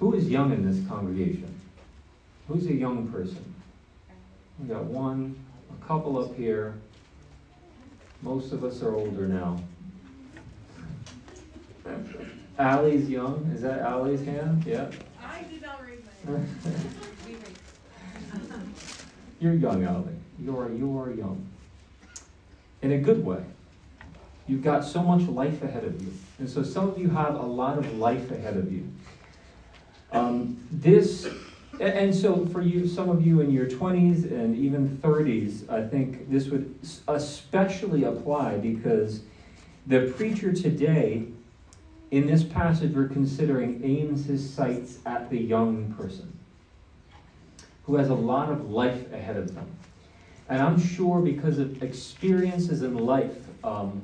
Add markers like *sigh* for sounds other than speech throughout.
Who is young in this congregation? Who's a young person? We got one, a couple up here. Most of us are older now. Allie's young. Is that Allie's hand? Yeah. I did not raise my hand. *laughs* You're young, Allie. You're you're young. In a good way. You've got so much life ahead of you. And so some of you have a lot of life ahead of you. Um, this and so for you, some of you in your 20s and even 30s, I think this would especially apply because the preacher today, in this passage we're considering, aims his sights at the young person who has a lot of life ahead of them. And I'm sure because of experiences in life, um,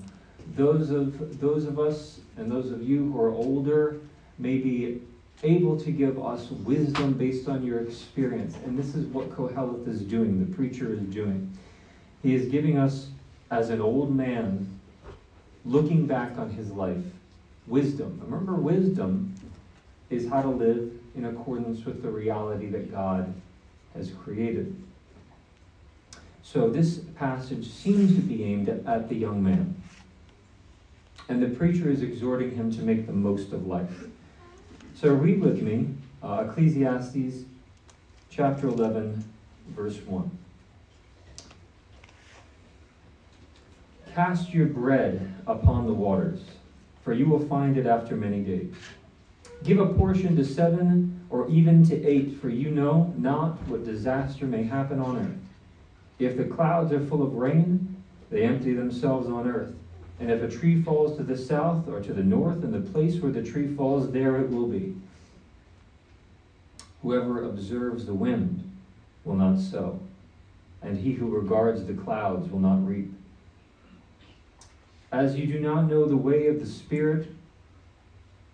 those of those of us and those of you who are older may be able to give us wisdom based on your experience. And this is what Koheleth is doing, the preacher is doing. He is giving us, as an old man, looking back on his life, wisdom. Remember, wisdom is how to live in accordance with the reality that God has created. So this passage seems to be aimed at, at the young man. And the preacher is exhorting him to make the most of life. So read with me uh, Ecclesiastes chapter 11, verse 1. Cast your bread upon the waters, for you will find it after many days. Give a portion to seven or even to eight, for you know not what disaster may happen on earth. If the clouds are full of rain, they empty themselves on earth. And if a tree falls to the south or to the north, in the place where the tree falls, there it will be. Whoever observes the wind will not sow, and he who regards the clouds will not reap. As you do not know the way of the Spirit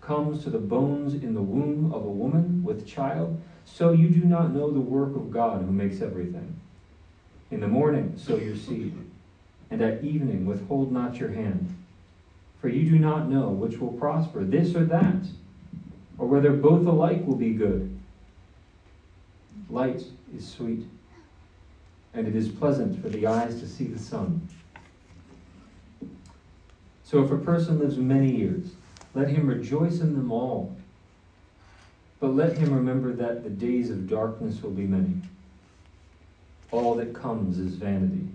comes to the bones in the womb of a woman with child, so you do not know the work of God who makes everything. In the morning sow your seed, and at evening withhold not your hand. For you do not know which will prosper, this or that, or whether both alike will be good. Light is sweet, and it is pleasant for the eyes to see the sun. So if a person lives many years, let him rejoice in them all. But let him remember that the days of darkness will be many. All that comes is vanity.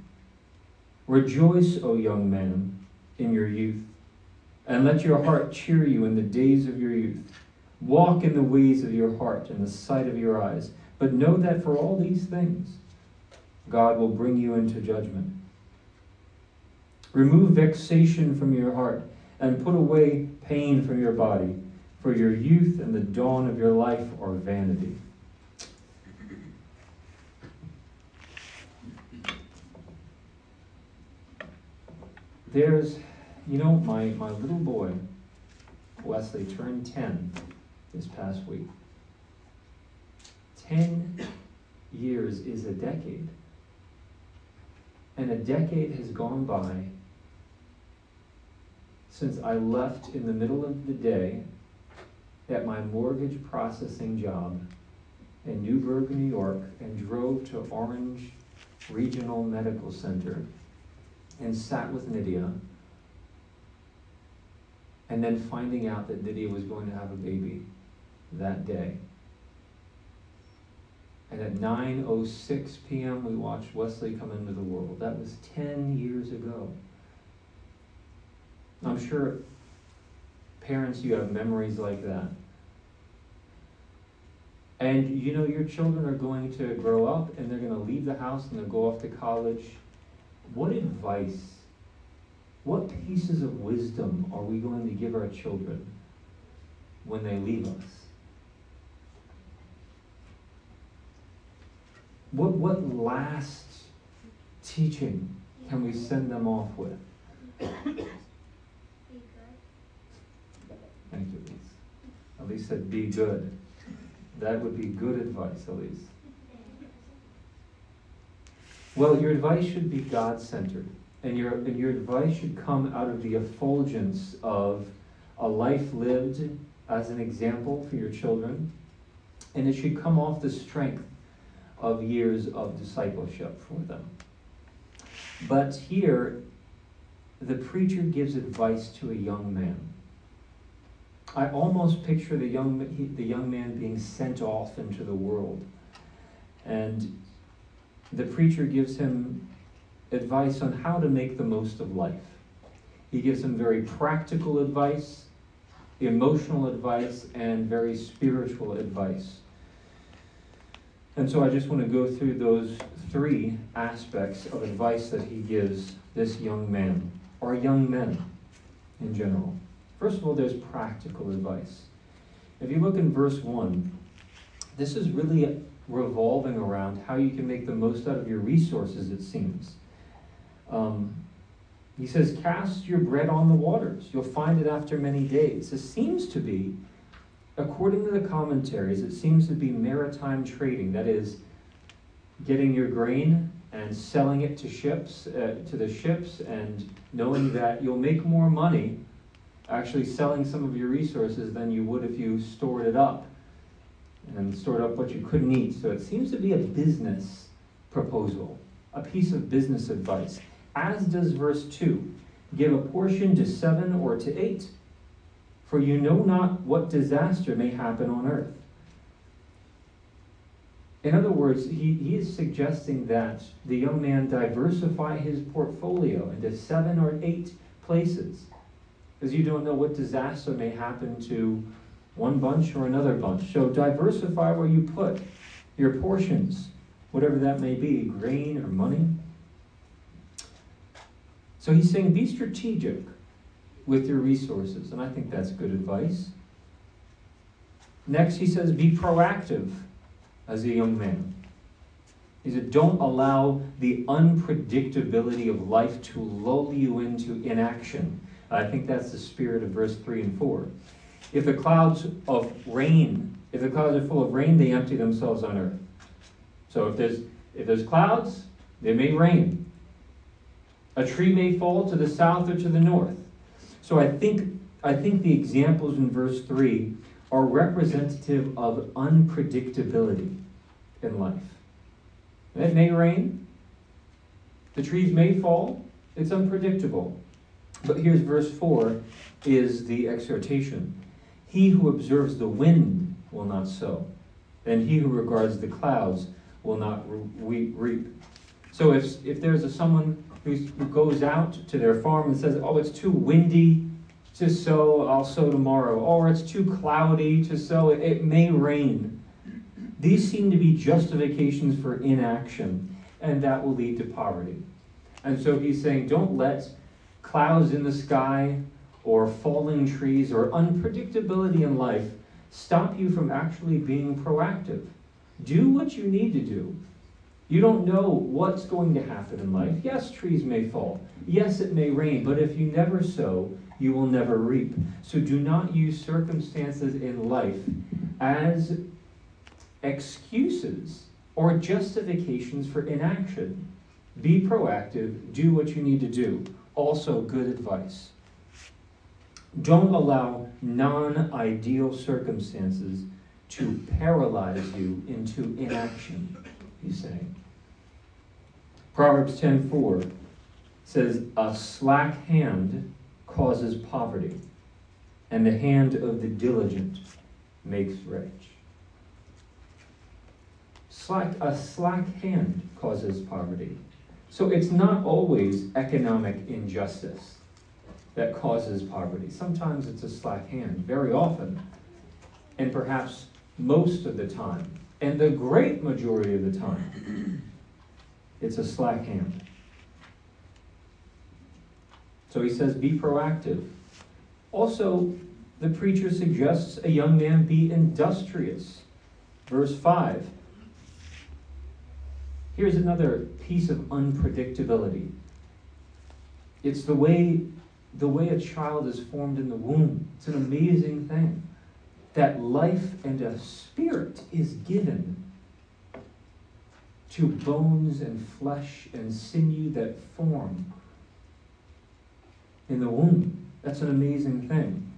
Rejoice, O young man, in your youth, and let your heart cheer you in the days of your youth. Walk in the ways of your heart and the sight of your eyes. But know that for all these things, God will bring you into judgment. Remove vexation from your heart and put away pain from your body, for your youth and the dawn of your life are vanity. There's, you know, my, my little boy, Wesley, turned 10 this past week. 10 years is a decade. And a decade has gone by since I left in the middle of the day at my mortgage processing job in Newburgh, New York, and drove to Orange Regional Medical Center and sat with Nydia. And then finding out that Nydia was going to have a baby that day. And at 9:06 p.m. we watched Wesley come into the world. That was 10 years ago. I'm sure parents you have memories like that. And you know your children are going to grow up and they're going to leave the house and they'll go off to college. What advice, what pieces of wisdom are we going to give our children when they leave us? What, what last teaching can we send them off with? Thank you, Elise. Elise said, be good. That would be good advice, Elise. Well, your advice should be God centered. And your, and your advice should come out of the effulgence of a life lived as an example for your children, And it should come off the strength of years of discipleship for them. But here, the preacher gives advice to a young man. I almost picture the young, the young man being sent off into the world. And the preacher gives him advice on how to make the most of life. He gives him very practical advice, emotional advice, and very spiritual advice. And so I just want to go through those three aspects of advice that he gives this young man, or young men in general. First of all, there's practical advice. If you look in verse 1, this is really revolving around how you can make the most out of your resources, it seems. Um, he says, Cast your bread on the waters. You'll find it after many days. This seems to be, according to the commentaries, it seems to be maritime trading. That is, getting your grain and selling it to ships, uh, to the ships, and knowing that you'll make more money actually selling some of your resources than you would if you stored it up and stored up what you couldn't eat. So it seems to be a business proposal, a piece of business advice as does verse 2 Give a portion to seven or to eight, for you know not what disaster may happen on earth. In other words, he, he is suggesting that the young man diversify his portfolio into seven or eight places, because you don't know what disaster may happen to one bunch or another bunch. So diversify where you put your portions, whatever that may be grain or money. So he's saying be strategic with your resources, and I think that's good advice. Next, he says be proactive as a young man. He said, don't allow the unpredictability of life to lull you into inaction. I think that's the spirit of verse 3 and 4. If the clouds of rain, if the clouds are full of rain, they empty themselves on earth. So if there's if there's clouds, they may rain. A tree may fall to the south or to the north. So I think, I think the examples in verse 3 are representative of unpredictability in life. It may rain, the trees may fall, it's unpredictable. But here's verse 4 is the exhortation. He who observes the wind will not sow, and he who regards the clouds will not reap. So if, if there's a, someone who goes out to their farm and says, Oh, it's too windy to sow, I'll sow tomorrow. Or it's too cloudy to sow, it may rain. These seem to be justifications for inaction, and that will lead to poverty. And so he's saying, Don't let clouds in the sky or falling trees or unpredictability in life stop you from actually being proactive. Do what you need to do you don't know what's going to happen in life. Yes, trees may fall. Yes, it may rain. But if you never sow, you will never reap. So do not use circumstances in life as excuses or justifications for inaction. Be proactive. Do what you need to do. Also, good advice. Don't allow non ideal circumstances to paralyze you into inaction, he's saying. Proverbs 10:4 says, "A slack hand causes poverty, and the hand of the diligent makes rich." Slack, a slack hand causes poverty. So it's not always economic injustice that causes poverty. Sometimes it's a slack hand, very often, and perhaps most of the time, and the great majority of the time *clears throat* it's a slack hand. So he says, be proactive. Also, the preacher suggests a young man be industrious. Verse 5. Here's another piece of unpredictability. It's the way the way a child is formed in the womb. It's an amazing thing. That life and a spirit is given to bones and flesh and sinew that form in the womb. That's an amazing thing.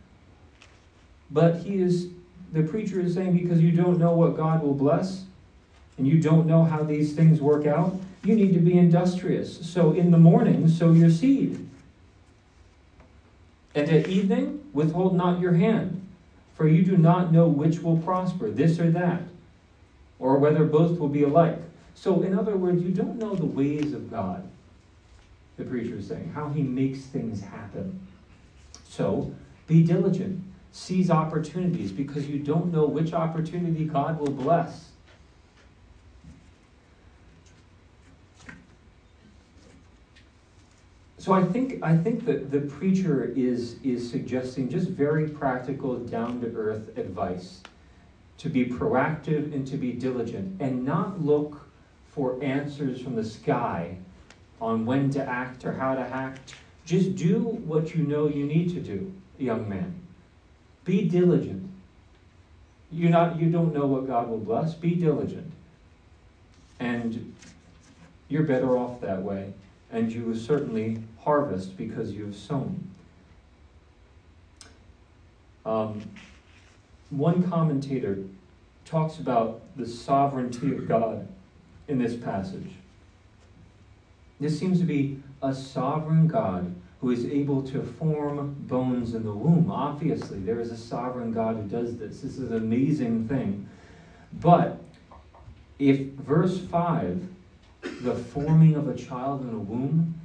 But he is the preacher is saying because you don't know what God will bless and you don't know how these things work out, you need to be industrious. So in the morning, sow your seed. And at evening, withhold not your hand, for you do not know which will prosper, this or that, or whether both will be alike. So, in other words, you don't know the ways of God, the preacher is saying, how he makes things happen. So, be diligent. Seize opportunities because you don't know which opportunity God will bless. So I think I think that the preacher is is suggesting just very practical, down to earth advice to be proactive and to be diligent and not look for answers from the sky on when to act or how to act. Just do what you know you need to do, young man. Be diligent. You're not you don't know what God will bless. Be diligent. And you're better off that way. And you will certainly harvest because you've sown. Um, one commentator talks about the sovereignty of God in this passage. This seems to be a sovereign God who is able to form bones in the womb. Obviously, there is a sovereign God who does this. This is an amazing thing. But if verse 5, the forming of a child in a womb,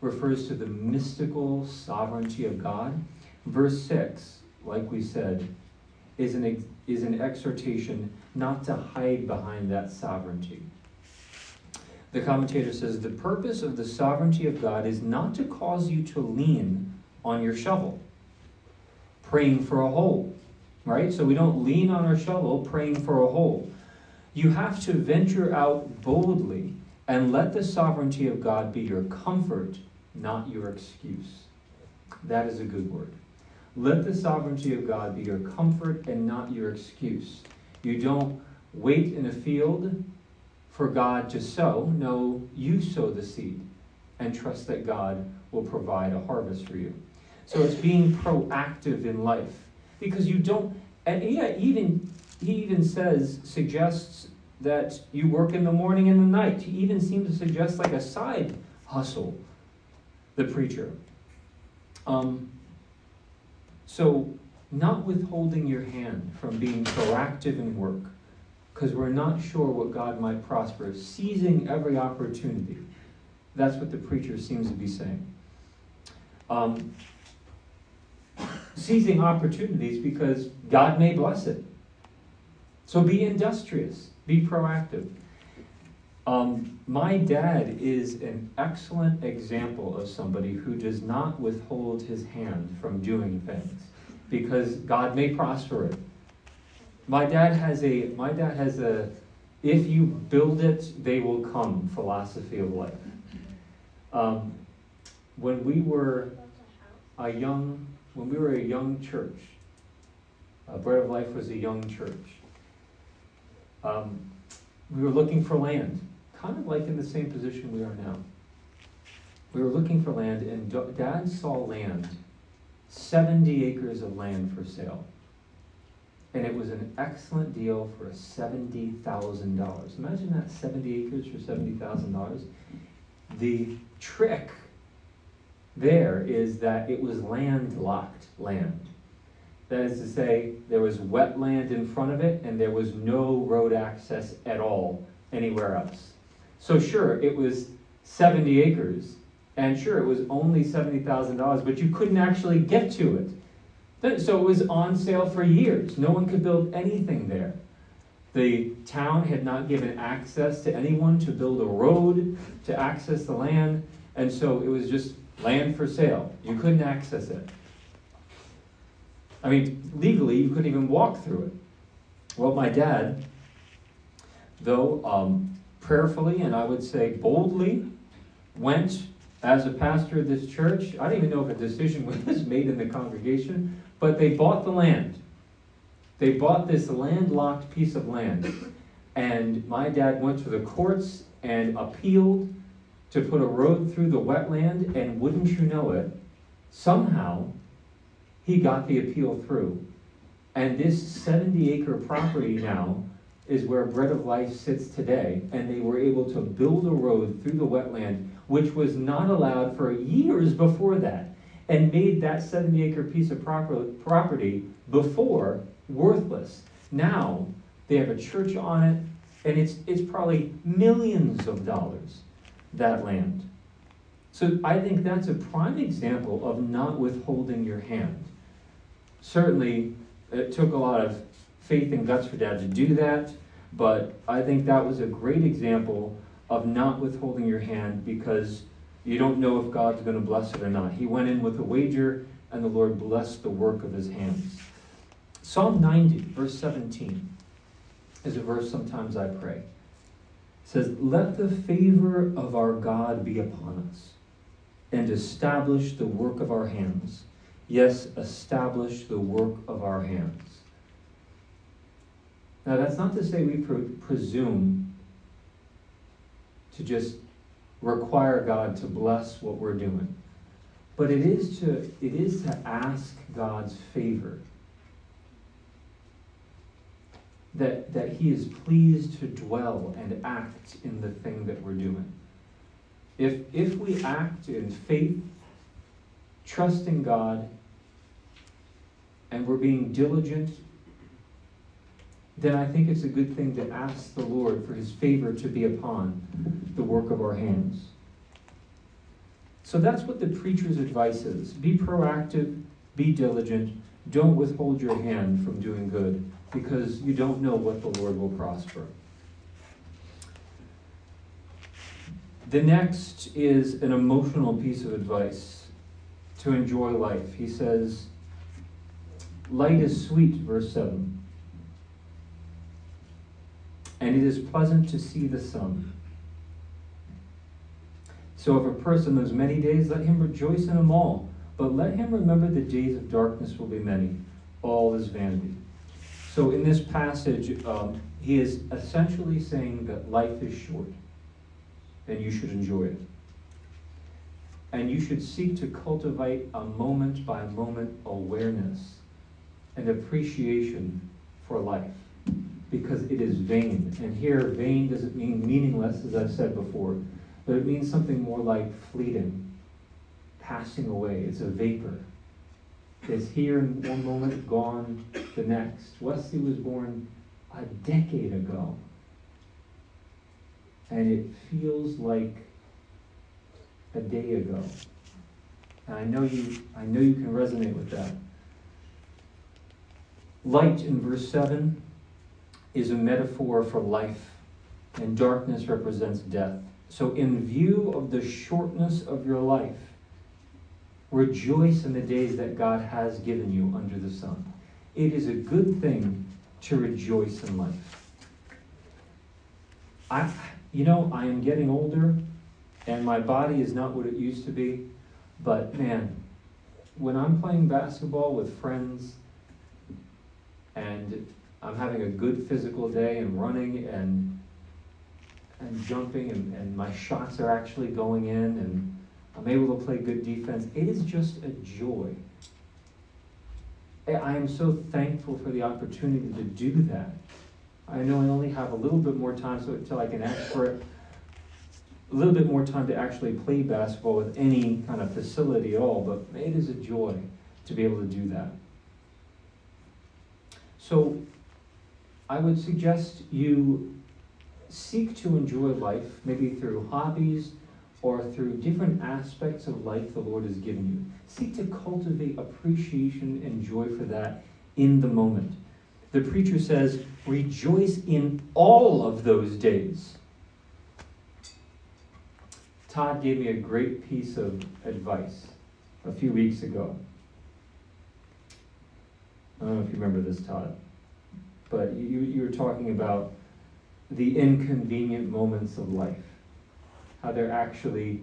refers to the mystical sovereignty of God. Verse 6, like we said, is an, is an exhortation not to hide behind that sovereignty. The commentator says the purpose of the sovereignty of God is not to cause you to lean on your shovel, praying for a hole, right? So we don't lean on our shovel praying for a hole. You have to venture out boldly and let the sovereignty of God be your comfort not your excuse. That is a good word. Let the sovereignty of God be your comfort and not your excuse. You don't wait in a field for God to sow. No, you sow the seed and trust that God will provide a harvest for you. So it's being proactive in life because you don't, and yeah, even he even says, suggests that you work in the morning and the night. He even seems to suggest like a side hustle the preacher. Um, so, not withholding your hand from being proactive in work, because we're not sure what God might prosper, seizing every opportunity. That's what the preacher seems to be saying. Um, seizing opportunities because God may bless it. So be industrious, be proactive. Um, my dad is an excellent example of somebody who does not withhold his hand from doing things because God may prosper it. My dad has a my dad has a if you build it, they will come philosophy of life. Um, when we were a young when we were a young church, uh, Bread of Life was a young church. Um, we were looking for land kind of like in the same position we are now. We were looking for land, and Dad saw land, 70 acres of land for sale. And it was an excellent deal for $70,000. Imagine that 70 acres for $70,000. The trick there is that it was landlocked land. That is to say, there was wetland in front of it, and there was no road access at all anywhere else. So sure, it was 70 acres, and sure, it was only $70,000, but you couldn't actually get to it. So it was on sale for years. No one could build anything there. The town had not given access to anyone to build a road to access the land, and so it was just land for sale. You couldn't access it. I mean, legally, you couldn't even walk through it. Well, my dad, though, um, prayerfully and I would say boldly went as a pastor of this church. I don't even know if a decision *laughs* was made in the congregation, but they bought the land. They bought this landlocked piece of land. And my dad went to the courts and appealed to put a road through the wetland, and wouldn't you know it, somehow he got the appeal through. And this 70 acre property now is where Bread of Life sits today, and they were able to build a road through the wetland, which was not allowed for years before that, and made that 70 acre piece of property before worthless. Now, they have a church on it, and it's, it's probably millions of dollars, that land. So I think that's a prime example of not withholding your hand. Certainly, it took a lot of faith and guts for dad to do that, but I think that was a great example of not withholding your hand because you don't know if God's going to bless it or not. He went in with a wager, and the Lord blessed the work of his hands. Psalm 90, verse 17, is a verse sometimes I pray. It says, Let the favor of our God be upon us, and establish the work of our hands. Yes, establish the work of our hands. Now, that's not to say we pre- presume to just require God to bless what we're doing. But it is to, it is to ask God's favor. That, that He is pleased to dwell and act in the thing that we're doing. If, if we act in faith, trusting God, and we're being diligent then I think it's a good thing to ask the Lord for his favor to be upon the work of our hands. So that's what the preacher's advice is be proactive, be diligent, don't withhold your hand from doing good because you don't know what the Lord will prosper. The next is an emotional piece of advice to enjoy life. He says, Light is sweet, verse 7 and it is pleasant to see the sun. So if a person lives many days, let him rejoice in them all. But let him remember the days of darkness will be many. All is vanity. So in this passage, um, he is essentially saying that life is short, and you should enjoy it. And you should seek to cultivate a moment by moment awareness and appreciation for life because it is vain. And here, vain doesn't mean meaningless, as I've said before, but it means something more like fleeting, passing away. It's a vapor. It's here in one moment, gone the next. Wesley was born a decade ago. And it feels like a day ago. And I know you I know you can resonate with that. Light in verse 7 is a metaphor for life, and darkness represents death. So, in view of the shortness of your life, rejoice in the days that God has given you under the sun. It is a good thing to rejoice in life. I, you know, I am getting older, and my body is not what it used to be, but man, when I'm playing basketball with friends and I'm having a good physical day and running and and jumping and, and my shots are actually going in and I'm able to play good defense. It is just a joy. I am so thankful for the opportunity to do that. I know I only have a little bit more time so until I can ask for it. A little bit more time to actually play basketball with any kind of facility at all, but it is a joy to be able to do that. So I would suggest you seek to enjoy life, maybe through hobbies or through different aspects of life the Lord has given you. Seek to cultivate appreciation and joy for that in the moment. The preacher says, rejoice in all of those days. Todd gave me a great piece of advice a few weeks ago. I don't know if you remember this, Todd but you, you were talking about the inconvenient moments of life, how they're actually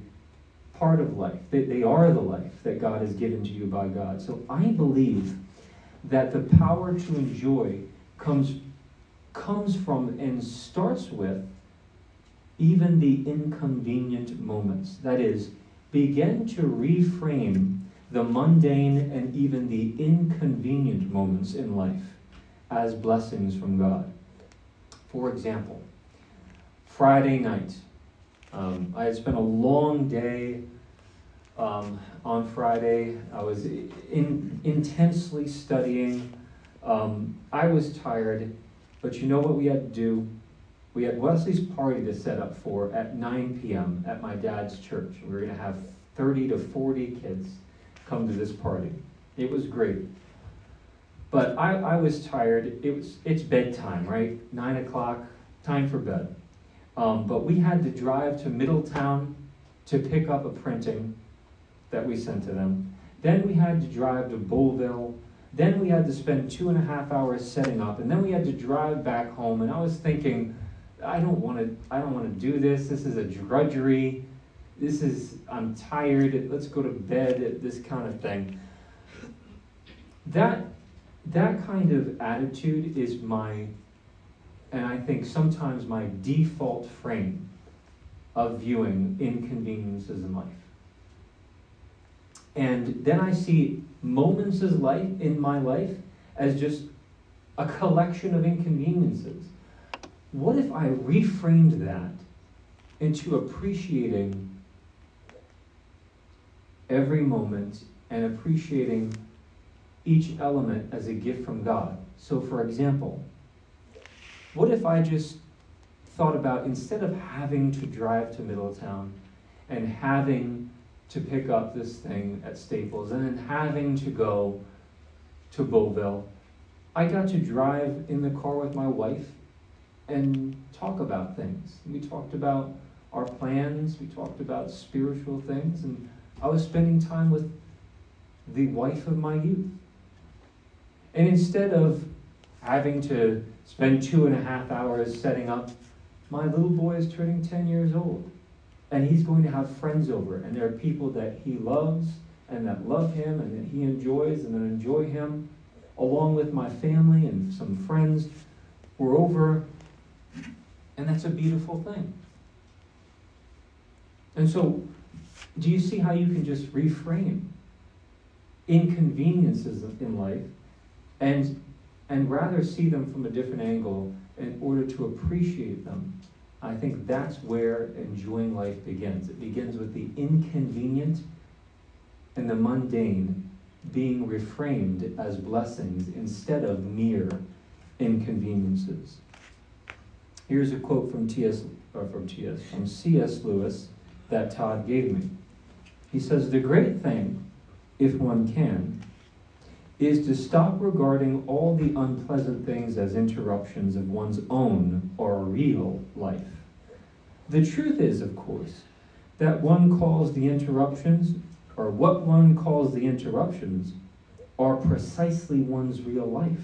part of life. They, they are the life that God has given to you by God. So I believe that the power to enjoy comes, comes from and starts with even the inconvenient moments. That is, begin to reframe the mundane and even the inconvenient moments in life as blessings from God. For example, Friday night, um, I had spent a long day um, on Friday. I was in, intensely studying. Um, I was tired, but you know what we had to do? We had Wesley's party to set up for at 9 p.m. at my dad's church. We were going to have 30 to 40 kids come to this party. It was great. But I, I was tired. It was it's bedtime, right? Nine o'clock, time for bed. Um, but we had to drive to Middletown to pick up a printing that we sent to them. Then we had to drive to Bullville. Then we had to spend two and a half hours setting up, and then we had to drive back home. And I was thinking, I don't want to. I don't want to do this. This is a drudgery. This is. I'm tired. Let's go to bed. This kind of thing. That that kind of attitude is my, and I think sometimes my default frame of viewing inconveniences in life. And then I see moments of life in my life as just a collection of inconveniences. What if I reframed that into appreciating every moment and appreciating each element as a gift from God. So, for example, what if I just thought about instead of having to drive to Middletown and having to pick up this thing at Staples and then having to go to Bullville, I got to drive in the car with my wife and talk about things. We talked about our plans, we talked about spiritual things, and I was spending time with the wife of my youth. And instead of having to spend two and a half hours setting up, my little boy is turning 10 years old. And he's going to have friends over. And there are people that he loves and that love him and that he enjoys and that enjoy him, along with my family and some friends. We're over. And that's a beautiful thing. And so, do you see how you can just reframe inconveniences in life and and rather see them from a different angle in order to appreciate them. I think that's where enjoying life begins. It begins with the inconvenient and the mundane being reframed as blessings instead of mere inconveniences. Here's a quote from T.S. or uh, from T.S. from C.S. Lewis that Todd gave me. He says, "The great thing, if one can, is to stop regarding all the unpleasant things as interruptions of one's own or real life. The truth is, of course, that one calls the interruptions, or what one calls the interruptions, are precisely one's real life.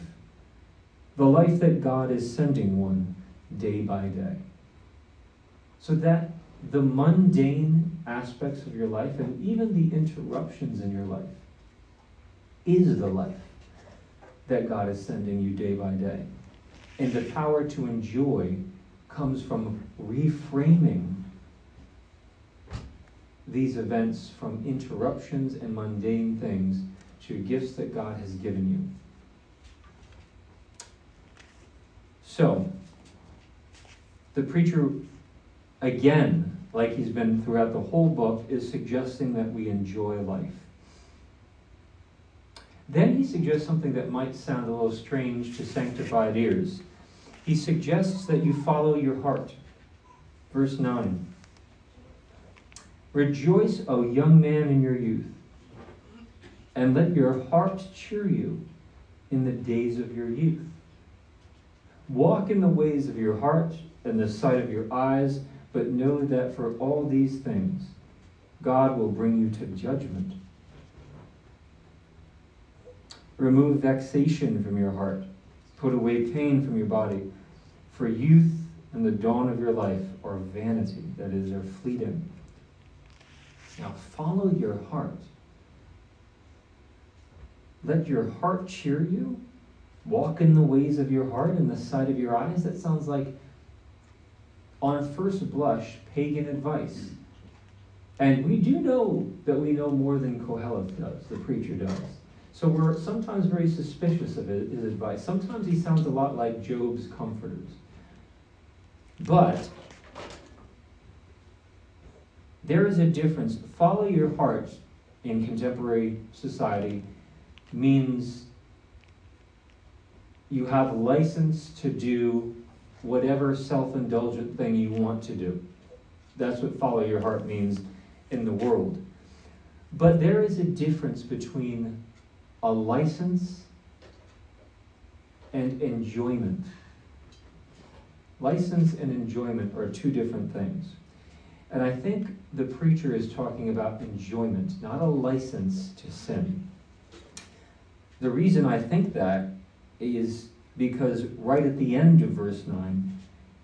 The life that God is sending one day by day. So that the mundane aspects of your life and even the interruptions in your life is the life that God is sending you day by day. And the power to enjoy comes from reframing these events from interruptions and mundane things to gifts that God has given you. So, the preacher, again, like he's been throughout the whole book, is suggesting that we enjoy life. Then he suggests something that might sound a little strange to sanctified ears. He suggests that you follow your heart. Verse 9 Rejoice, O young man, in your youth, and let your heart cheer you in the days of your youth. Walk in the ways of your heart and the sight of your eyes, but know that for all these things, God will bring you to judgment. Remove vexation from your heart. Put away pain from your body. For youth and the dawn of your life are vanity, that is, are fleeting. Now follow your heart. Let your heart cheer you. Walk in the ways of your heart and the sight of your eyes. That sounds like, on first blush, pagan advice. And we do know that we know more than Kohelet does, the preacher does. So we're sometimes very suspicious of his advice. Sometimes he sounds a lot like Job's comforters. But there is a difference. Follow your heart in contemporary society means you have license to do whatever self indulgent thing you want to do. That's what follow your heart means in the world. But there is a difference between a license and enjoyment. License and enjoyment are two different things. And I think the preacher is talking about enjoyment, not a license to sin. The reason I think that is because right at the end of verse 9,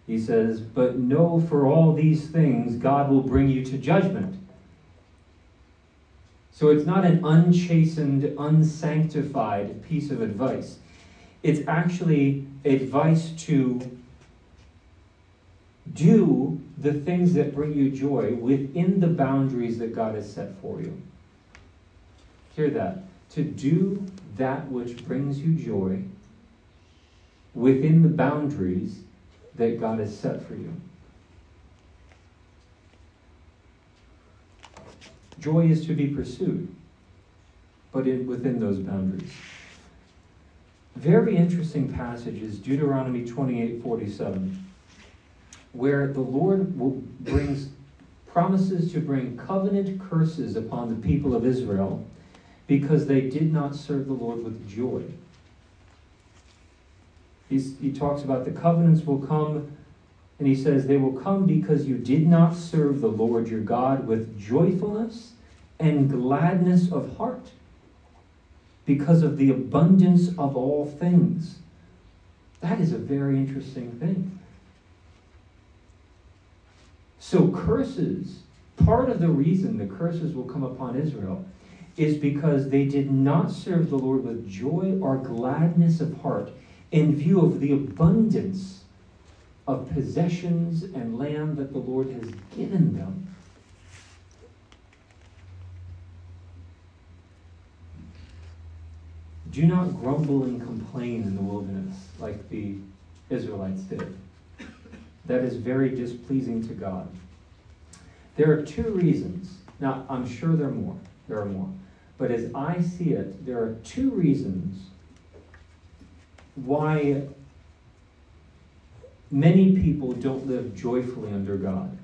he says, But know for all these things God will bring you to judgment. So it's not an unchastened, unsanctified piece of advice. It's actually advice to do the things that bring you joy within the boundaries that God has set for you. Hear that. To do that which brings you joy within the boundaries that God has set for you. Joy is to be pursued, but in, within those boundaries. Very interesting passage is Deuteronomy 28 47, where the Lord brings promises to bring covenant curses upon the people of Israel because they did not serve the Lord with joy. He's, he talks about the covenants will come, and he says, They will come because you did not serve the Lord your God with joyfulness and gladness of heart, because of the abundance of all things. That is a very interesting thing. So, curses, part of the reason the curses will come upon Israel is because they did not serve the Lord with joy or gladness of heart in view of the abundance of possessions and land that the Lord has given them. Do not grumble and complain in the wilderness like the Israelites did. That is very displeasing to God. There are two reasons. Now, I'm sure there are more. There are more. But as I see it, there are two reasons why many people don't live joyfully under God.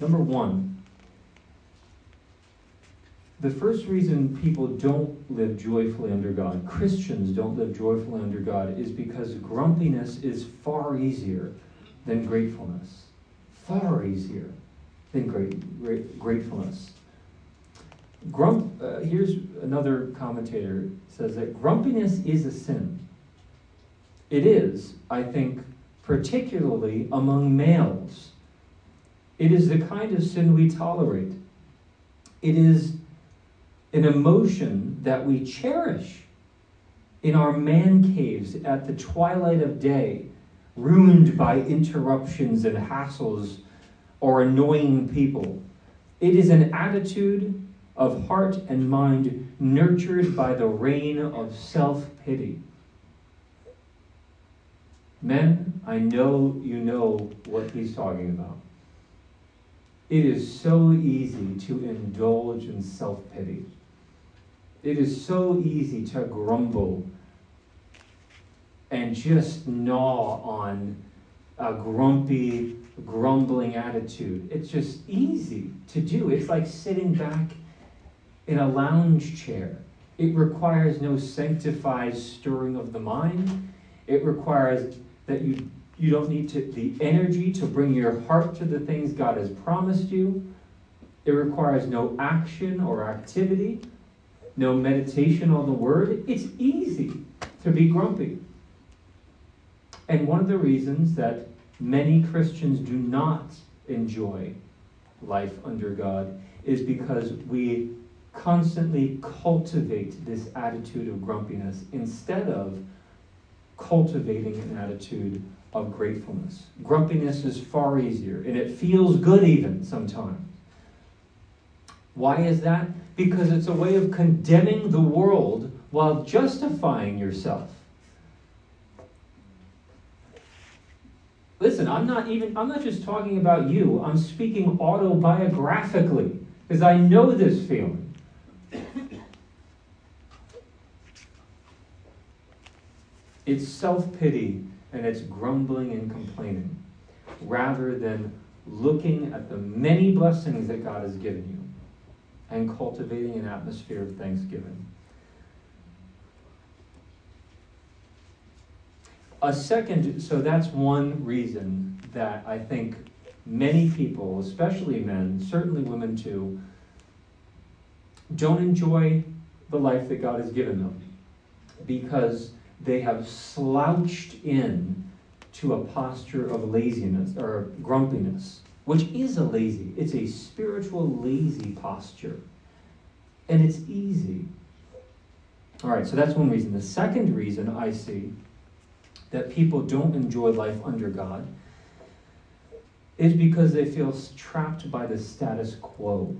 Number one, the first reason people don't live joyfully under God, Christians don't live joyfully under God, is because grumpiness is far easier than gratefulness. Far easier than great, great gratefulness. Grump, uh, here's another commentator says that grumpiness is a sin. It is, I think, particularly among males. It is the kind of sin we tolerate. It is an emotion that we cherish in our man caves at the twilight of day, ruined by interruptions and hassles or annoying people. It is an attitude of heart and mind nurtured by the rain of self pity. Men, I know you know what he's talking about. It is so easy to indulge in self pity. It is so easy to grumble and just gnaw on a grumpy, grumbling attitude. It's just easy to do. It's like sitting back in a lounge chair. It requires no sanctified stirring of the mind. It requires that you you don't need to, the energy to bring your heart to the things God has promised you. It requires no action or activity, no meditation on the word. It's easy to be grumpy. And one of the reasons that many Christians do not enjoy life under God is because we constantly cultivate this attitude of grumpiness instead of cultivating an attitude of gratefulness. Grumpiness is far easier, and it feels good even sometimes. Why is that? Because it's a way of condemning the world while justifying yourself. Listen, I'm not even, I'm not just talking about you, I'm speaking autobiographically, because I know this feeling. It's self pity and it's grumbling and complaining rather than looking at the many blessings that God has given you and cultivating an atmosphere of thanksgiving. A second, so that's one reason that I think many people, especially men, certainly women too, don't enjoy the life that God has given them because they have slouched in to a posture of laziness or grumpiness, which is a lazy, it's a spiritual lazy posture. And it's easy. All right, so that's one reason. The second reason I see that people don't enjoy life under God is because they feel trapped by the status quo.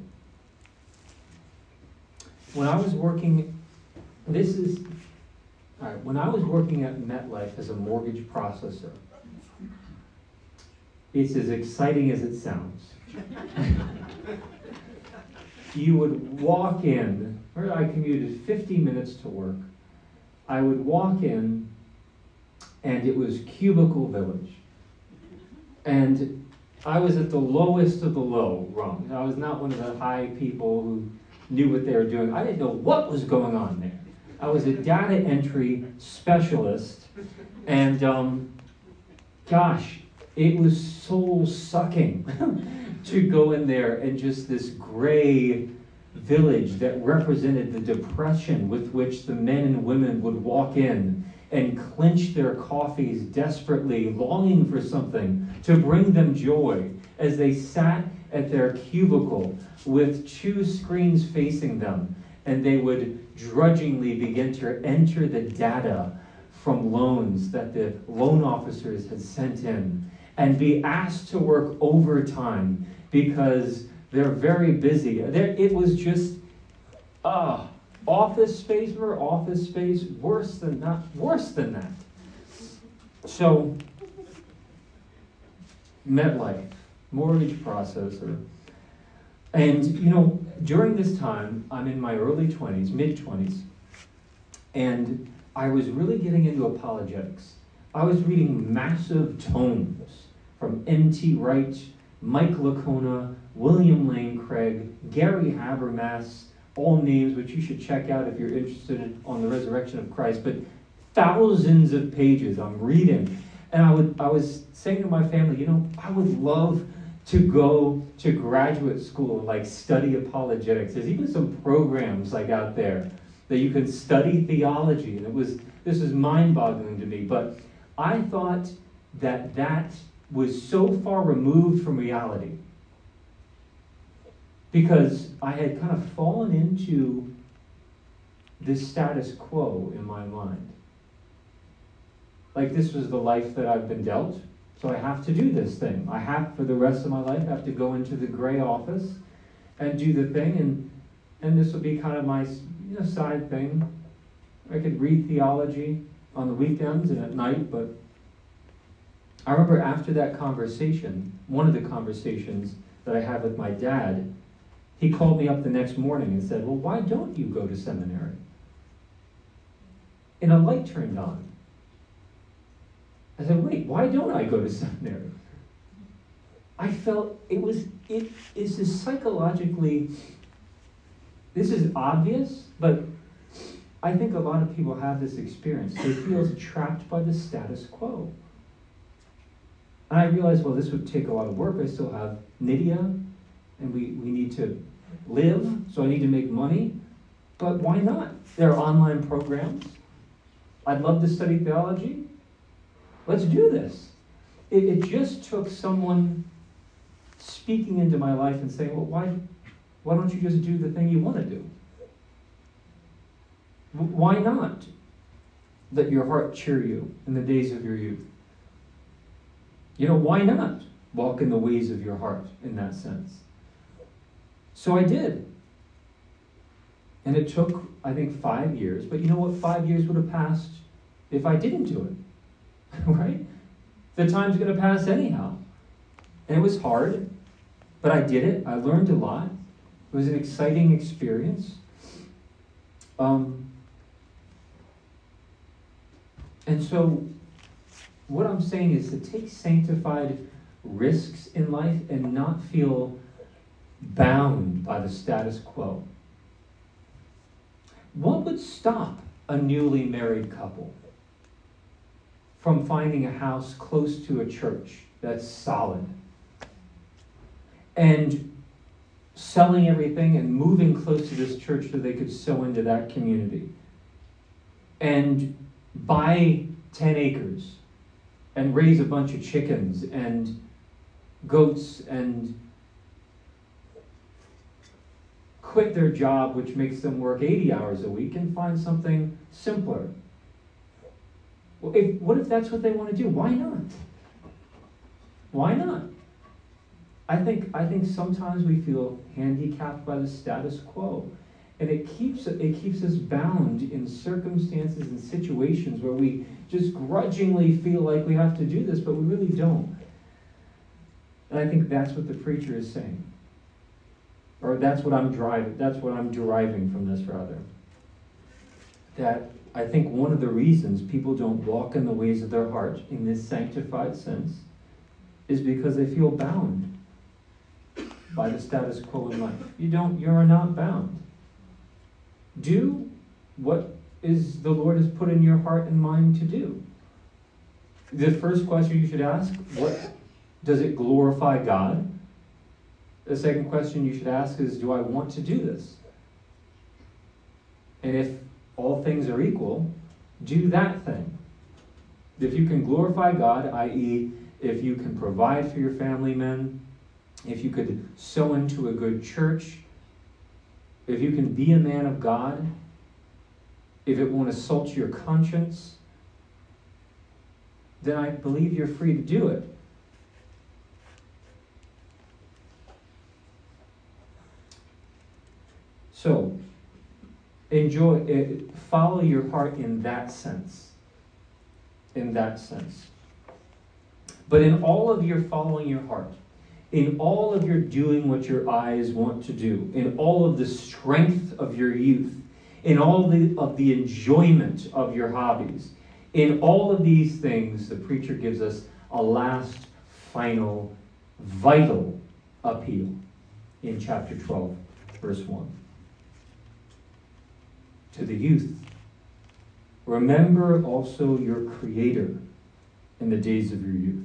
When I was working, this is, all right, when I was working at MetLife as a mortgage processor, it's as exciting as it sounds. *laughs* you would walk in, I commuted 50 minutes to work. I would walk in and it was Cubicle Village. And I was at the lowest of the low rung. I was not one of the high people who knew what they were doing. I didn't know what was going on there. I was a data entry specialist, *laughs* and um, gosh, it was soul sucking *laughs* to go in there and just this gray village that represented the depression with which the men and women would walk in and clench their coffees desperately, longing for something to bring them joy as they sat at their cubicle with two screens facing them and they would drudgingly begin to enter the data from loans that the loan officers had sent in and be asked to work overtime because they're very busy. They're, it was just, ah. Uh, Office space for office space, worse than not, worse than that. So, MetLife, mortgage processor. And, you know, during this time, I'm in my early 20s, mid 20s, and I was really getting into apologetics. I was reading massive tomes from N.T. Wright, Mike Licona, William Lane Craig, Gary Habermas, all names which you should check out if you're interested in, on the resurrection of Christ, but thousands of pages I'm reading. And I would I was saying to my family, you know, I would love to go to graduate school like study apologetics. There's even some programs like out there that you can study theology, and it was this was mind-boggling to me. But I thought that that was so far removed from reality because I had kind of fallen into this status quo in my mind. Like this was the life that I've been dealt, so I have to do this thing. I have, for the rest of my life, I have to go into the gray office and do the thing, and and this will be kind of my you know, side thing. I could read theology on the weekends and at night, but I remember after that conversation, one of the conversations that I had with my dad, he called me up the next morning and said, Well, why don't you go to seminary? And a light turned on. I said, Wait, why don't I go to seminary? I felt it was, it is this psychologically, this is obvious, but I think a lot of people have this experience. They feel trapped by the status quo. And I realized, well, this would take a lot of work. I still have Nydia, and we, we need to live, so I need to make money. But why not? There are online programs. I'd love to study theology. Let's do this. It, it just took someone speaking into my life and saying, well, why, why don't you just do the thing you want to do? Why not let your heart cheer you in the days of your youth? You know, why not walk in the ways of your heart in that sense? So I did. And it took, I think, five years. But you know what? Five years would have passed if I didn't do it, *laughs* right? The time's going to pass anyhow. And it was hard, but I did it. I learned a lot. It was an exciting experience. Um, and so, what I'm saying is to take sanctified risks in life and not feel bound by the status quo. What would stop a newly married couple from finding a house close to a church that's solid and selling everything and moving close to this church so they could sow into that community and buy 10 acres and raise a bunch of chickens and goats and quit their job, which makes them work 80 hours a week, and find something simpler. If, what if that's what they want to do? Why not? Why not? I think, I think sometimes we feel handicapped by the status quo. And it keeps, it keeps us bound in circumstances and situations where we just grudgingly feel like we have to do this, but we really don't. And I think that's what the preacher is saying. Or that's what I'm driving, that's what I'm deriving from this rather. That I think one of the reasons people don't walk in the ways of their heart in this sanctified sense is because they feel bound by the status quo in life. You don't, you're not bound. Do what is the Lord has put in your heart and mind to do. The first question you should ask, what does it glorify God? The second question you should ask is, do I want to do this? And if all things are equal, do that thing. If you can glorify God, i.e., if you can provide for your family men, if you could sow into a good church, if you can be a man of God, if it won't assault your conscience, then I believe you're free to do it. So, enjoy it, follow your heart in that sense. In that sense. But in all of your following your heart, in all of your doing what your eyes want to do, in all of the strength of your youth, in all the, of the enjoyment of your hobbies, in all of these things, the preacher gives us a last, final, vital appeal in chapter 12, verse 1 to the youth. Remember also your Creator in the days of your youth,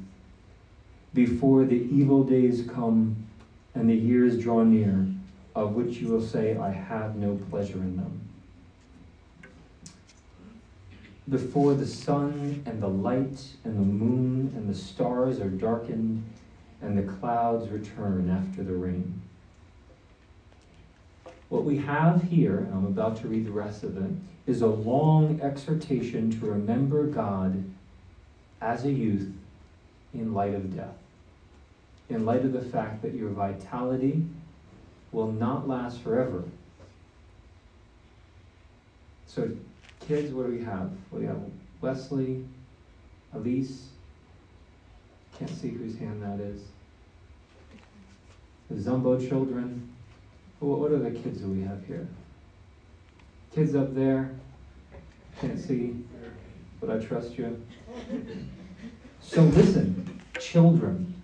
before the evil days come and the years draw near, of which you will say, I have no pleasure in them. Before the sun and the light and the moon and the stars are darkened and the clouds return after the rain what we have here, and I'm about to read the rest of it, is a long exhortation to remember God as a youth in light of death, in light of the fact that your vitality will not last forever. So, kids, what do we have? We have Wesley, Elise, can't see whose hand that is. The Zumbo children, what other kids do we have here? Kids up there? Can't see, but I trust you. So listen, children.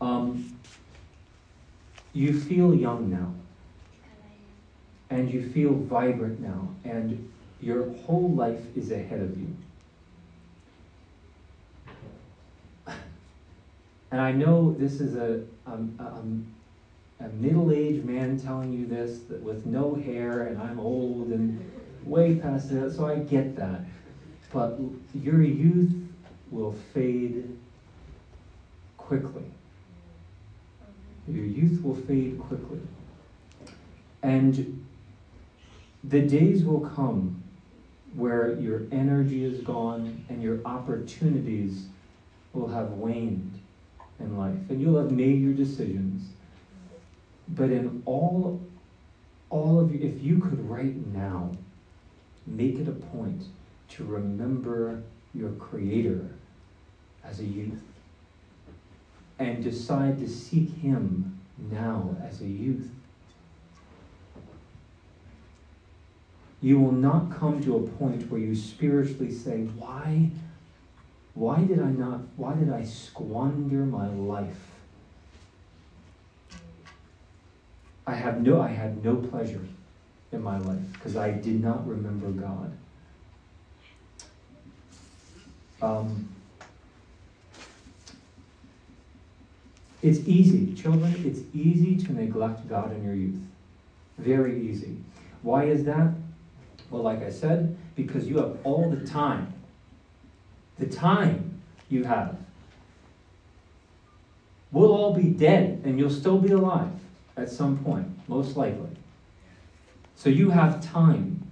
Um, you feel young now. And you feel vibrant now. And your whole life is ahead of you. And I know this is a, um, um, a middle-aged man telling you this that with no hair and I'm old and way past that, so I get that. But your youth will fade quickly. Your youth will fade quickly. And the days will come where your energy is gone and your opportunities will have waned in life. And you'll have made your decisions but in all, all of you, if you could right now make it a point to remember your Creator as a youth and decide to seek Him now as a youth. You will not come to a point where you spiritually say, Why? Why did I not, why did I squander my life? I have no, I had no pleasure in my life because I did not remember God. Um, it's easy, children, it's easy to neglect God in your youth. Very easy. Why is that? Well, like I said, because you have all the time. The time you have. We'll all be dead and you'll still be alive at some point, most likely. So you have time.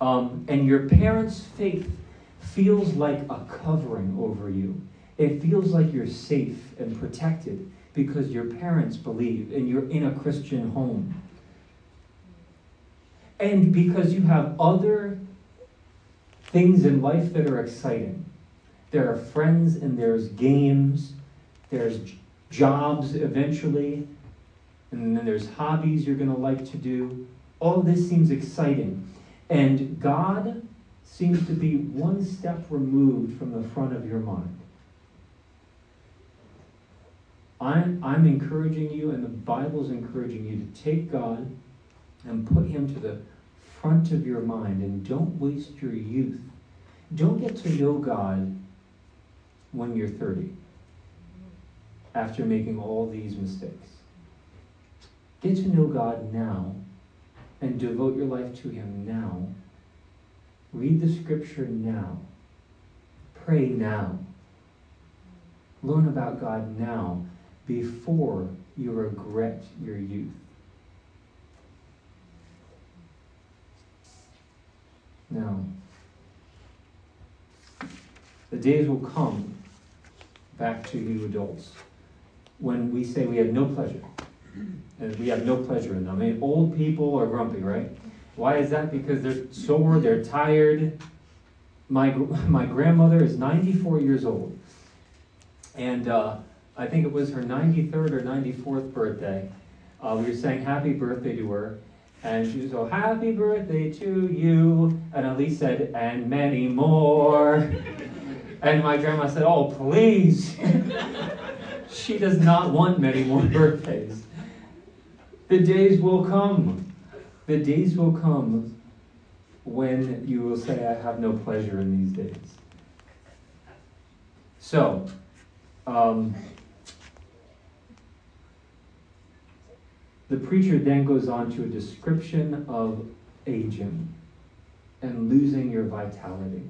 Um, and your parents' faith feels like a covering over you. It feels like you're safe and protected because your parents believe and you're in a Christian home. And because you have other things in life that are exciting. There are friends and there's games, there's jobs eventually, and then there's hobbies you're going to like to do. All this seems exciting. And God seems to be one step removed from the front of your mind. I'm, I'm encouraging you, and the Bible's encouraging you to take God and put Him to the front of your mind and don't waste your youth. Don't get to know God when you're 30 after making all these mistakes. Get to know God now and devote your life to Him now. Read the scripture now. Pray now. Learn about God now before you regret your youth. Now, the days will come back to you adults when we say we have no pleasure. And we have no pleasure in them. I mean, old people are grumpy, right? Why is that? Because they're sore, they're tired. My, *laughs* my grandmother is 94 years old. And uh, I think it was her 93rd or 94th birthday. Uh, we were saying happy birthday to her. And she was, oh, happy birthday to you. And Elise said, and many more. *laughs* and my grandma said, oh, please. *laughs* she does not want many more birthdays. The days will come. The days will come when you will say, I have no pleasure in these days. So, um, the preacher then goes on to a description of aging and losing your vitality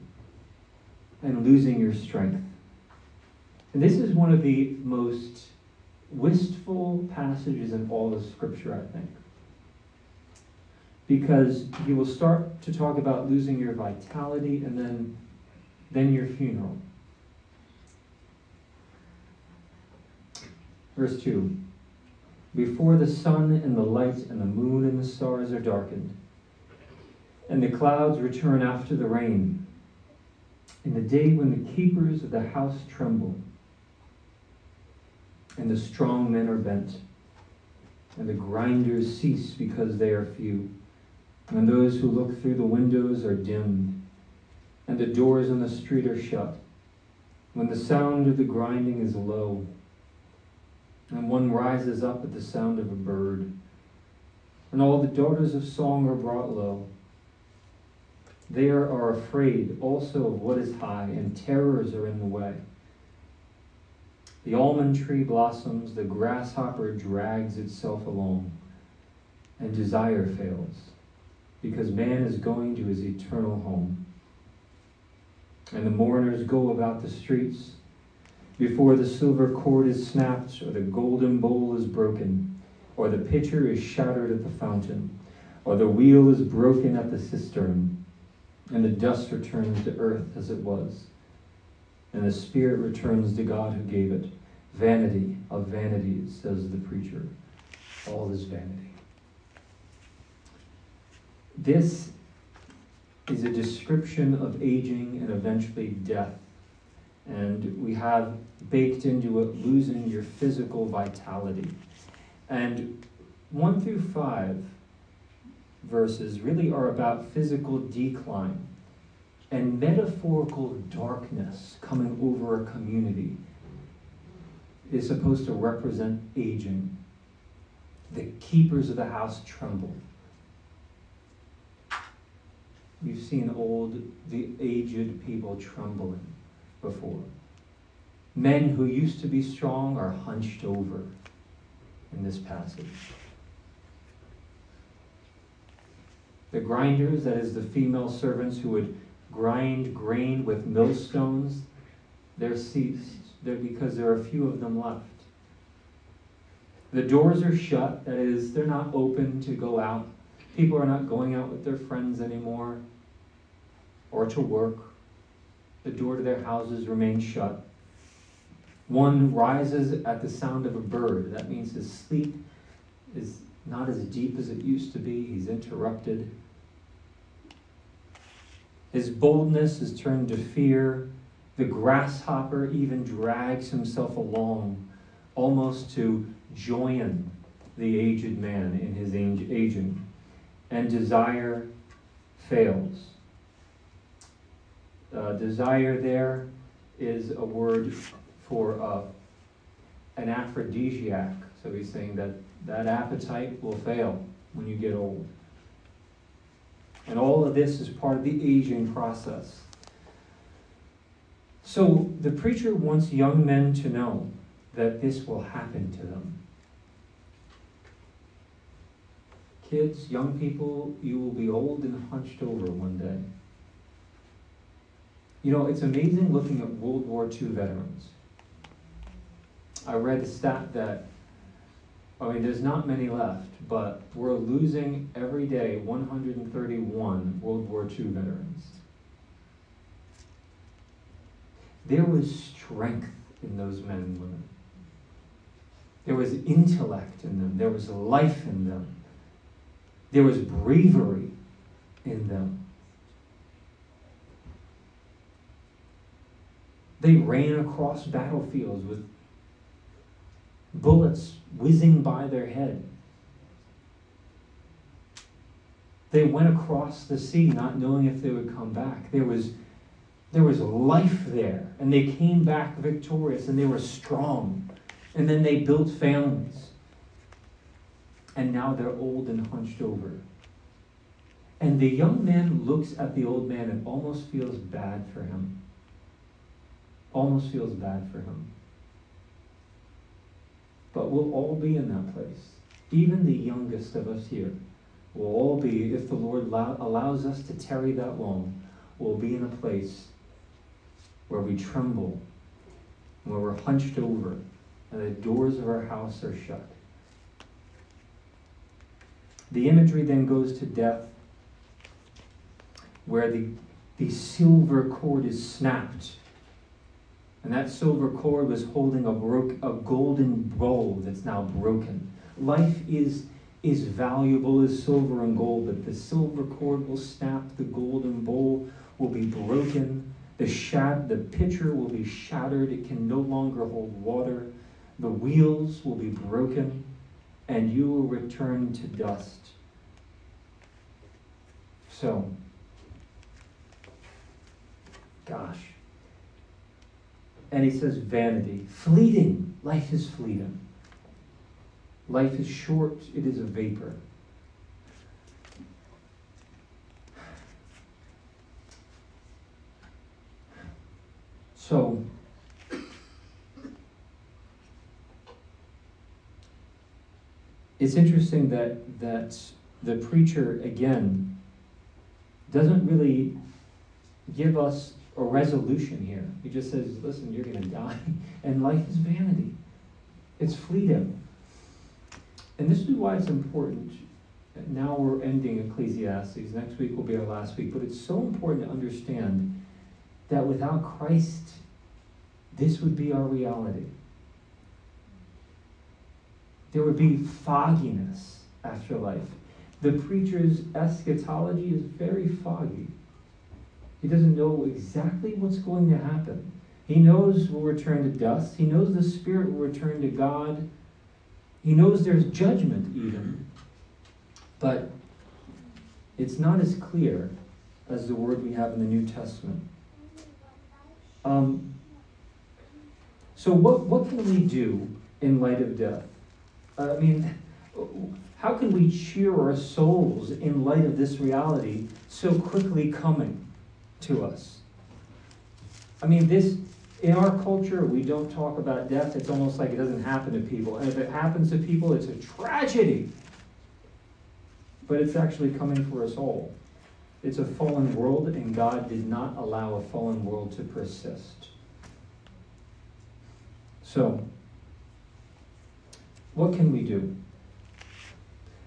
and losing your strength. And this is one of the most wistful passages in all of Scripture, I think. Because he will start to talk about losing your vitality and then, then your funeral. Verse 2 Before the sun and the light and the moon and the stars are darkened, and the clouds return after the rain, in the day when the keepers of the house tremble, and the strong men are bent, and the grinders cease because they are few, and those who look through the windows are dimmed, and the doors in the street are shut, when the sound of the grinding is low, and one rises up at the sound of a bird, and all the daughters of song are brought low. They are afraid also of what is high, and terrors are in the way. The almond tree blossoms, the grasshopper drags itself along, and desire fails, because man is going to his eternal home. And the mourners go about the streets before the silver cord is snapped, or the golden bowl is broken, or the pitcher is shattered at the fountain, or the wheel is broken at the cistern, and the dust returns to earth as it was, and the spirit returns to God who gave it. Vanity of vanities, says the preacher. All is vanity. This is a description of aging and eventually death. And we have baked into it losing your physical vitality. And 1 through 5 verses really are about physical decline and metaphorical darkness coming over a community is supposed to represent aging. The keepers of the house tremble. We've seen old, the aged people trembling before. Men who used to be strong are hunched over in this passage. The grinders, that is, the female servants who would grind grain with millstones, they're ceased because there are a few of them left. The doors are shut, that is, they're not open to go out. People are not going out with their friends anymore or to work. The door to their houses remains shut. One rises at the sound of a bird. That means his sleep is not as deep as it used to be. He's interrupted. His boldness is turned to fear. The grasshopper even drags himself along, almost to join the aged man in his aging. And desire fails. Uh, desire there is a word for uh, an aphrodisiac. So he's saying that that appetite will fail when you get old. And all of this is part of the aging process. So the preacher wants young men to know that this will happen to them. Kids, young people, you will be old and hunched over one day. You know, it's amazing looking at World War II veterans. I read a stat that, I mean, there's not many left, but we're losing every day 131 World War II veterans. There was strength in those men and women. There was intellect in them. There was life in them. There was bravery in them. They ran across battlefields with bullets whizzing by their head. They went across the sea not knowing if they would come back. There was there was life there, and they came back victorious, and they were strong. And then they built families. And now they're old and hunched over. And the young man looks at the old man and almost feels bad for him. Almost feels bad for him. But we'll all be in that place. Even the youngest of us here will all be, if the Lord allows us to tarry that long, will be in a place where we tremble, where we're hunched over, and the doors of our house are shut. The imagery then goes to death, where the, the silver cord is snapped. And that silver cord was holding a, broke, a golden bowl that's now broken. Life is, is valuable as silver and gold, but the silver cord will snap, the golden bowl will be broken, the, shat- the pitcher will be shattered, it can no longer hold water. The wheels will be broken, and you will return to dust. So, gosh. And he says, vanity, fleeting. Life is fleeting. Life is short, it is a vapor. So, it's interesting that, that the preacher, again, doesn't really give us a resolution here. He just says, listen, you're going to die, *laughs* and life is vanity. It's fleeting. And this is why it's important. Now we're ending Ecclesiastes. Next week will be our last week. But it's so important to understand that without Christ, this would be our reality. There would be fogginess after life. The preacher's eschatology is very foggy. He doesn't know exactly what's going to happen. He knows we'll return to dust. He knows the Spirit will return to God. He knows there's judgment, even. But it's not as clear as the word we have in the New Testament. Um, so, what, what can we do in light of death? Uh, I mean, how can we cheer our souls in light of this reality so quickly coming to us? I mean, this in our culture, we don't talk about death. It's almost like it doesn't happen to people. And if it happens to people, it's a tragedy. But it's actually coming for us all. It's a fallen world, and God did not allow a fallen world to persist. So, what can we do?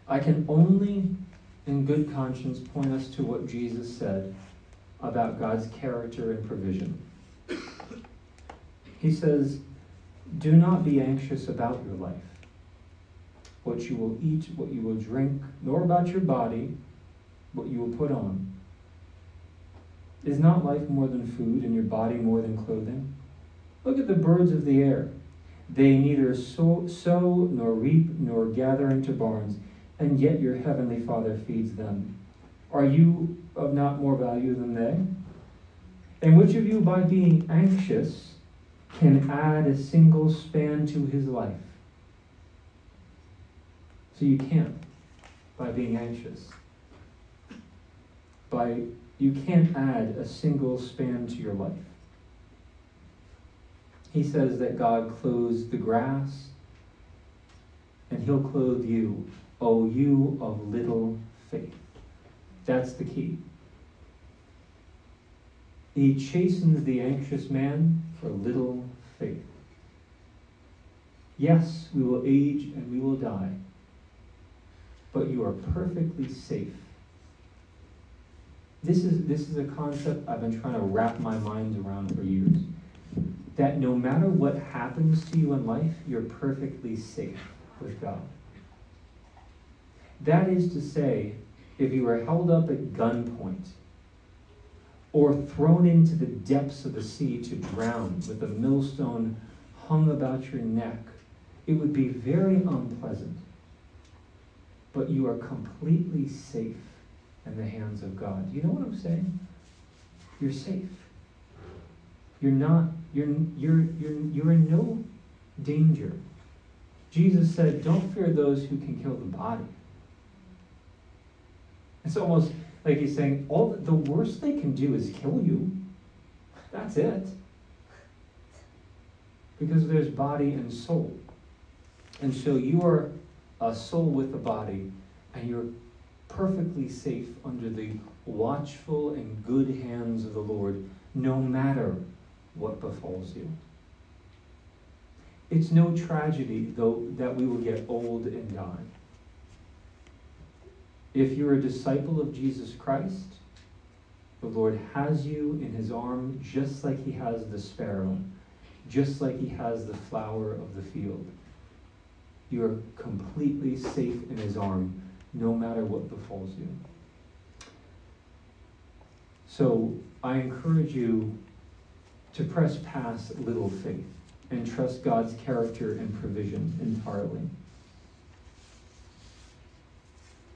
I can only, in good conscience, point us to what Jesus said about God's character and provision. He says, Do not be anxious about your life, what you will eat, what you will drink, nor about your body, what you will put on. Is not life more than food, and your body more than clothing? Look at the birds of the air. They neither sow, sow nor reap nor gather into barns, and yet your heavenly Father feeds them. Are you of not more value than they? And which of you, by being anxious, can add a single span to his life? So you can't by being anxious. By you can't add a single span to your life. He says that God clothes the grass and he'll clothe you, O you of little faith. That's the key. He chastens the anxious man for little faith. Yes, we will age and we will die, but you are perfectly safe. This is, this is a concept I've been trying to wrap my mind around for years. That no matter what happens to you in life, you're perfectly safe with God. That is to say, if you were held up at gunpoint or thrown into the depths of the sea to drown with a millstone hung about your neck, it would be very unpleasant. But you are completely safe in the hands of God. You know what I'm saying? You're safe. You're not, you're, you're, you're, you're in no danger. Jesus said, Don't fear those who can kill the body. It's almost like he's saying, all the worst they can do is kill you. That's it. Because there's body and soul. And so you are a soul with a body, and you're perfectly safe under the watchful and good hands of the Lord, no matter what befalls you. It's no tragedy, though, that we will get old and die. If you're a disciple of Jesus Christ, the Lord has you in his arm just like he has the sparrow, just like he has the flower of the field. You are completely safe in his arm no matter what befalls you. So I encourage you to press past little faith and trust God's character and provision entirely.